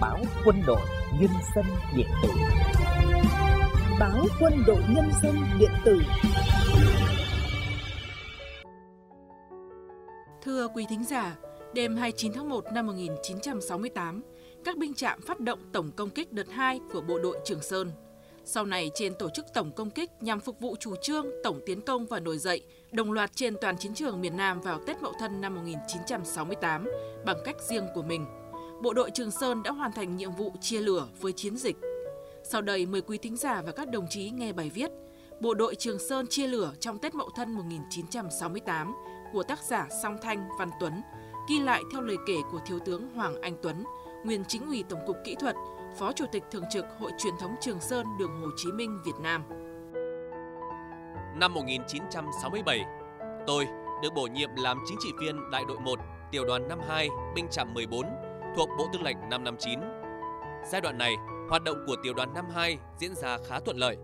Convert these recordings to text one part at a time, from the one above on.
báo quân đội nhân dân điện tử báo quân đội nhân dân điện tử Thưa quý thính giả, đêm 29 tháng 1 năm 1968, các binh trạm phát động tổng công kích đợt 2 của bộ đội Trường Sơn. Sau này trên tổ chức tổng công kích nhằm phục vụ chủ trương tổng tiến công và nổi dậy đồng loạt trên toàn chiến trường miền Nam vào Tết Mậu Thân năm 1968 bằng cách riêng của mình. Bộ đội Trường Sơn đã hoàn thành nhiệm vụ chia lửa với chiến dịch. Sau đây mời quý thính giả và các đồng chí nghe bài viết Bộ đội Trường Sơn chia lửa trong Tết Mậu Thân 1968 của tác giả Song Thanh Văn Tuấn, ghi lại theo lời kể của Thiếu tướng Hoàng Anh Tuấn, nguyên chính ủy Tổng cục Kỹ thuật, Phó Chủ tịch Thường trực Hội truyền thống Trường Sơn đường Hồ Chí Minh Việt Nam. Năm 1967, tôi được bổ nhiệm làm chính trị viên đại đội 1, tiểu đoàn 52, binh trạm 14, thuộc Bộ Tư lệnh 559. Giai đoạn này, hoạt động của tiểu đoàn 52 diễn ra khá thuận lợi.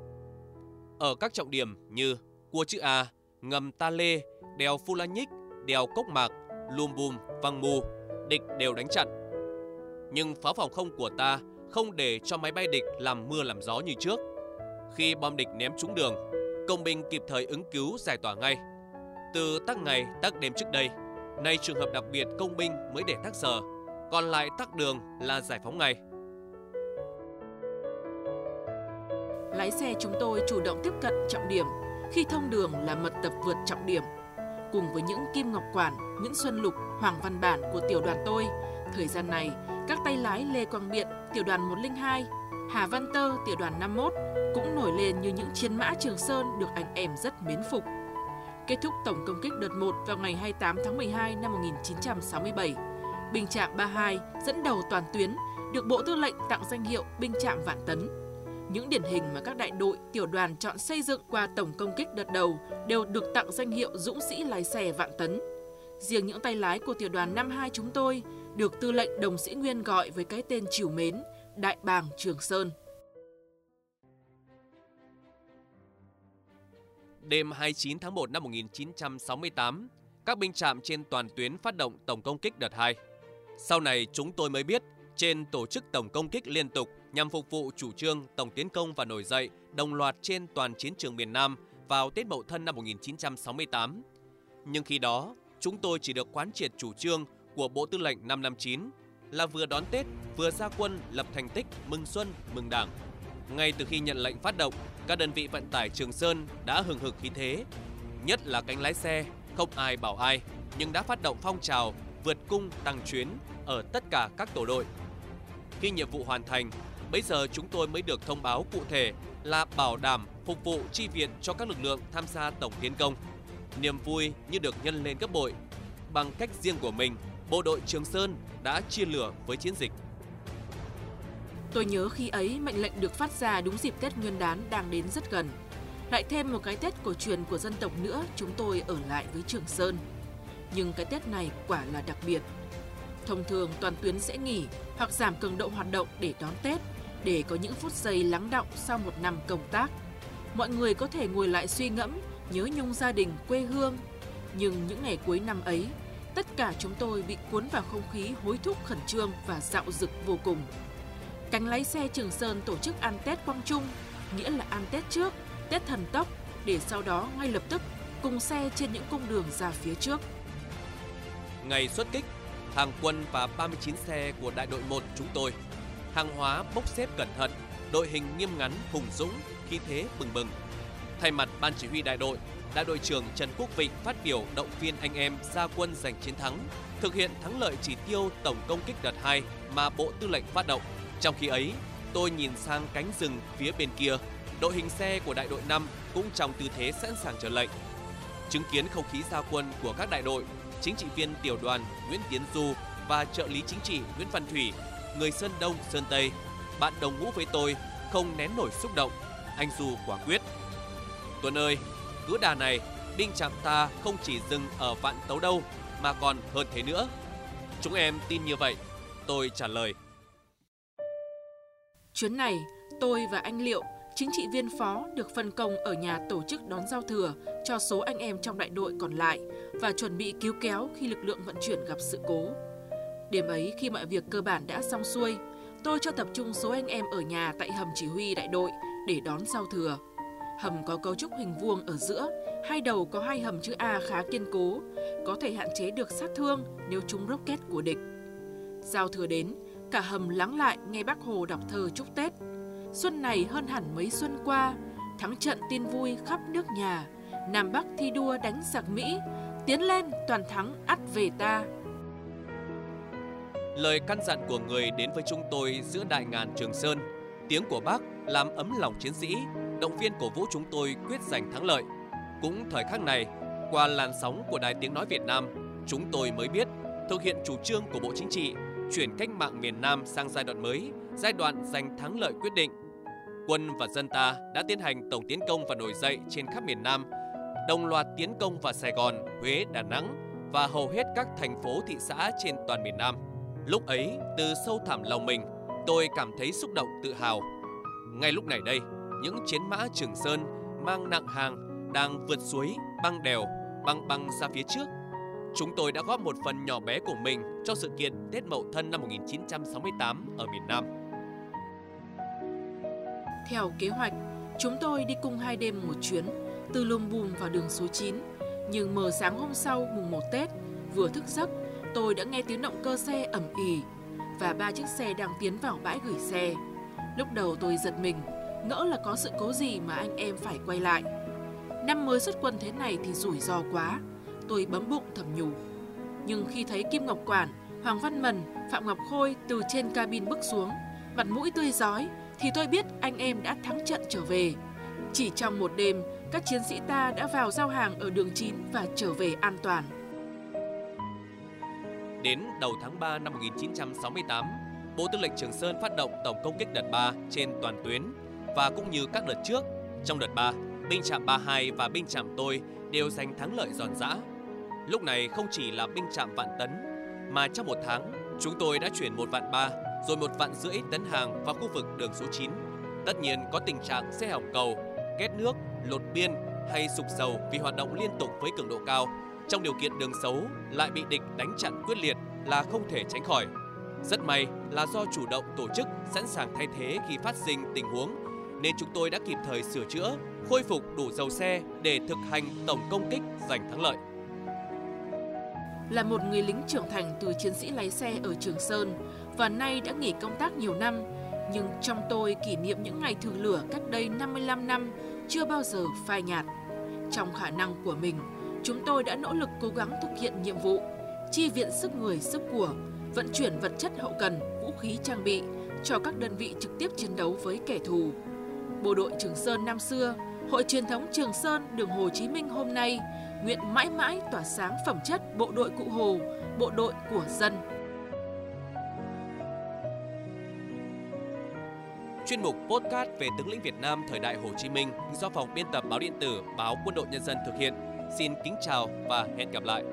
Ở các trọng điểm như Cua Chữ A, Ngầm Ta Lê, Đèo Phu La Nhích, Đèo Cốc Mạc, Lùm Bùm, Văng Mù, địch đều đánh chặn. Nhưng pháo phòng không của ta không để cho máy bay địch làm mưa làm gió như trước. Khi bom địch ném trúng đường, công binh kịp thời ứng cứu giải tỏa ngay. Từ tắc ngày, tắc đêm trước đây, nay trường hợp đặc biệt công binh mới để tắc giờ, còn lại tắc đường là giải phóng ngay. Lái xe chúng tôi chủ động tiếp cận trọng điểm, khi thông đường là mật tập vượt trọng điểm. Cùng với những Kim Ngọc Quản, Nguyễn Xuân Lục, Hoàng Văn Bản của tiểu đoàn tôi, thời gian này, các tay lái Lê Quang Biện, tiểu đoàn 102, Hà Văn Tơ, tiểu đoàn 51 cũng nổi lên như những chiến mã Trường Sơn được anh em rất mến phục. Kết thúc tổng công kích đợt 1 vào ngày 28 tháng 12 năm 1967, binh trạm 32 dẫn đầu toàn tuyến được Bộ Tư lệnh tặng danh hiệu binh trạm Vạn Tấn. Những điển hình mà các đại đội, tiểu đoàn chọn xây dựng qua tổng công kích đợt đầu đều được tặng danh hiệu dũng sĩ lái xe Vạn Tấn. Riêng những tay lái của tiểu đoàn 52 chúng tôi được tư lệnh đồng sĩ Nguyên gọi với cái tên chiều mến, Đại bàng Trường Sơn. Đêm 29 tháng 1 năm 1968, các binh trạm trên toàn tuyến phát động tổng công kích đợt 2. Sau này chúng tôi mới biết, trên tổ chức tổng công kích liên tục nhằm phục vụ chủ trương tổng tiến công và nổi dậy đồng loạt trên toàn chiến trường miền Nam vào Tết Mậu Thân năm 1968. Nhưng khi đó, chúng tôi chỉ được quán triệt chủ trương của Bộ Tư lệnh 559 là vừa đón Tết, vừa ra quân lập thành tích mừng xuân, mừng Đảng. Ngay từ khi nhận lệnh phát động, các đơn vị vận tải Trường Sơn đã hừng hực khí thế. Nhất là cánh lái xe, không ai bảo ai, nhưng đã phát động phong trào vượt cung tăng chuyến ở tất cả các tổ đội. Khi nhiệm vụ hoàn thành, bây giờ chúng tôi mới được thông báo cụ thể là bảo đảm phục vụ chi viện cho các lực lượng tham gia tổng tiến công. Niềm vui như được nhân lên gấp bội. Bằng cách riêng của mình, bộ đội Trường Sơn đã chia lửa với chiến dịch. Tôi nhớ khi ấy mệnh lệnh được phát ra đúng dịp Tết Nguyên đán đang đến rất gần. Lại thêm một cái Tết cổ truyền của dân tộc nữa, chúng tôi ở lại với Trường Sơn. Nhưng cái Tết này quả là đặc biệt. Thông thường toàn tuyến sẽ nghỉ hoặc giảm cường độ hoạt động để đón Tết, để có những phút giây lắng động sau một năm công tác. Mọi người có thể ngồi lại suy ngẫm, nhớ nhung gia đình, quê hương. Nhưng những ngày cuối năm ấy, tất cả chúng tôi bị cuốn vào không khí hối thúc khẩn trương và dạo dực vô cùng. Cánh lái xe Trường Sơn tổ chức ăn Tết Quang Trung, nghĩa là ăn Tết trước, Tết thần tốc, để sau đó ngay lập tức cùng xe trên những cung đường ra phía trước. Ngày xuất kích, hàng quân và 39 xe của đại đội 1 chúng tôi, hàng hóa bốc xếp cẩn thận, đội hình nghiêm ngắn, hùng dũng, khí thế bừng bừng. Thay mặt ban chỉ huy đại đội, đại đội trưởng Trần Quốc Vịnh phát biểu động viên anh em ra quân giành chiến thắng, thực hiện thắng lợi chỉ tiêu tổng công kích đợt 2 mà Bộ Tư lệnh phát động. Trong khi ấy, tôi nhìn sang cánh rừng phía bên kia, đội hình xe của đại đội 5 cũng trong tư thế sẵn sàng chờ lệnh. Chứng kiến không khí gia quân của các đại đội, chính trị viên tiểu đoàn Nguyễn Tiến Du và trợ lý chính trị Nguyễn Văn Thủy, người Sơn Đông, Sơn Tây, bạn đồng ngũ với tôi không nén nổi xúc động, anh Du quả quyết. Tuấn ơi, cứ đà này, binh chạm ta không chỉ dừng ở vạn tấu đâu, mà còn hơn thế nữa. Chúng em tin như vậy, tôi trả lời. Chuyến này, tôi và anh Liệu, chính trị viên phó được phân công ở nhà tổ chức đón giao thừa cho số anh em trong đại đội còn lại và chuẩn bị cứu kéo khi lực lượng vận chuyển gặp sự cố. Đêm ấy khi mọi việc cơ bản đã xong xuôi, tôi cho tập trung số anh em ở nhà tại hầm chỉ huy đại đội để đón giao thừa. Hầm có cấu trúc hình vuông ở giữa, hai đầu có hai hầm chữ A khá kiên cố, có thể hạn chế được sát thương nếu trúng rocket của địch. Giao thừa đến, cả hầm lắng lại nghe bác Hồ đọc thơ chúc Tết. Xuân này hơn hẳn mấy xuân qua, thắng trận tin vui khắp nước nhà, Nam Bắc thi đua đánh giặc Mỹ, tiến lên toàn thắng ắt về ta. Lời căn dặn của người đến với chúng tôi giữa đại ngàn Trường Sơn, tiếng của bác làm ấm lòng chiến sĩ, động viên cổ vũ chúng tôi quyết giành thắng lợi. Cũng thời khắc này, qua làn sóng của Đài Tiếng Nói Việt Nam, chúng tôi mới biết thực hiện chủ trương của Bộ Chính trị chuyển cách mạng miền Nam sang giai đoạn mới, giai đoạn giành thắng lợi quyết định. Quân và dân ta đã tiến hành tổng tiến công và nổi dậy trên khắp miền Nam, đồng loạt tiến công vào Sài Gòn, Huế, Đà Nẵng và hầu hết các thành phố thị xã trên toàn miền Nam. Lúc ấy, từ sâu thẳm lòng mình, tôi cảm thấy xúc động tự hào. Ngay lúc này đây, những chiến mã Trường Sơn mang nặng hàng đang vượt suối, băng đèo, băng băng ra phía trước. Chúng tôi đã góp một phần nhỏ bé của mình cho sự kiện Tết Mậu Thân năm 1968 ở miền Nam. Theo kế hoạch, chúng tôi đi cùng hai đêm một chuyến từ Lùm Bùm vào đường số 9. Nhưng mờ sáng hôm sau mùng 1 Tết, vừa thức giấc, tôi đã nghe tiếng động cơ xe ẩm ỉ và ba chiếc xe đang tiến vào bãi gửi xe. Lúc đầu tôi giật mình, ngỡ là có sự cố gì mà anh em phải quay lại. Năm mới xuất quân thế này thì rủi ro quá, tôi bấm bụng thầm nhủ. Nhưng khi thấy Kim Ngọc Quản, Hoàng Văn Mần, Phạm Ngọc Khôi từ trên cabin bước xuống, mặt mũi tươi giói, thì tôi biết anh em đã thắng trận trở về. Chỉ trong một đêm, các chiến sĩ ta đã vào giao hàng ở đường 9 và trở về an toàn. Đến đầu tháng 3 năm 1968, Bộ Tư lệnh Trường Sơn phát động tổng công kích đợt 3 trên toàn tuyến và cũng như các đợt trước, trong đợt 3, binh trạm 32 và binh trạm tôi đều giành thắng lợi giòn giã. Lúc này không chỉ là binh trạm vạn tấn, mà trong một tháng, chúng tôi đã chuyển một vạn ba rồi một vạn rưỡi tấn hàng vào khu vực đường số 9. Tất nhiên có tình trạng xe hỏng cầu, kết nước, lột biên hay sụp dầu vì hoạt động liên tục với cường độ cao. Trong điều kiện đường xấu lại bị địch đánh chặn quyết liệt là không thể tránh khỏi. Rất may là do chủ động tổ chức sẵn sàng thay thế khi phát sinh tình huống nên chúng tôi đã kịp thời sửa chữa, khôi phục đủ dầu xe để thực hành tổng công kích giành thắng lợi. Là một người lính trưởng thành từ chiến sĩ lái xe ở Trường Sơn và nay đã nghỉ công tác nhiều năm, nhưng trong tôi kỷ niệm những ngày thử lửa cách đây 55 năm chưa bao giờ phai nhạt. Trong khả năng của mình, chúng tôi đã nỗ lực cố gắng thực hiện nhiệm vụ, chi viện sức người, sức của, vận chuyển vật chất hậu cần, vũ khí trang bị cho các đơn vị trực tiếp chiến đấu với kẻ thù. Bộ đội Trường Sơn năm xưa, Hội truyền thống Trường Sơn đường Hồ Chí Minh hôm nay nguyện mãi mãi tỏa sáng phẩm chất bộ đội cụ Hồ, bộ đội của dân. Chuyên mục podcast về tướng lĩnh Việt Nam thời đại Hồ Chí Minh do phòng biên tập báo điện tử, báo Quân đội Nhân dân thực hiện. Xin kính chào và hẹn gặp lại.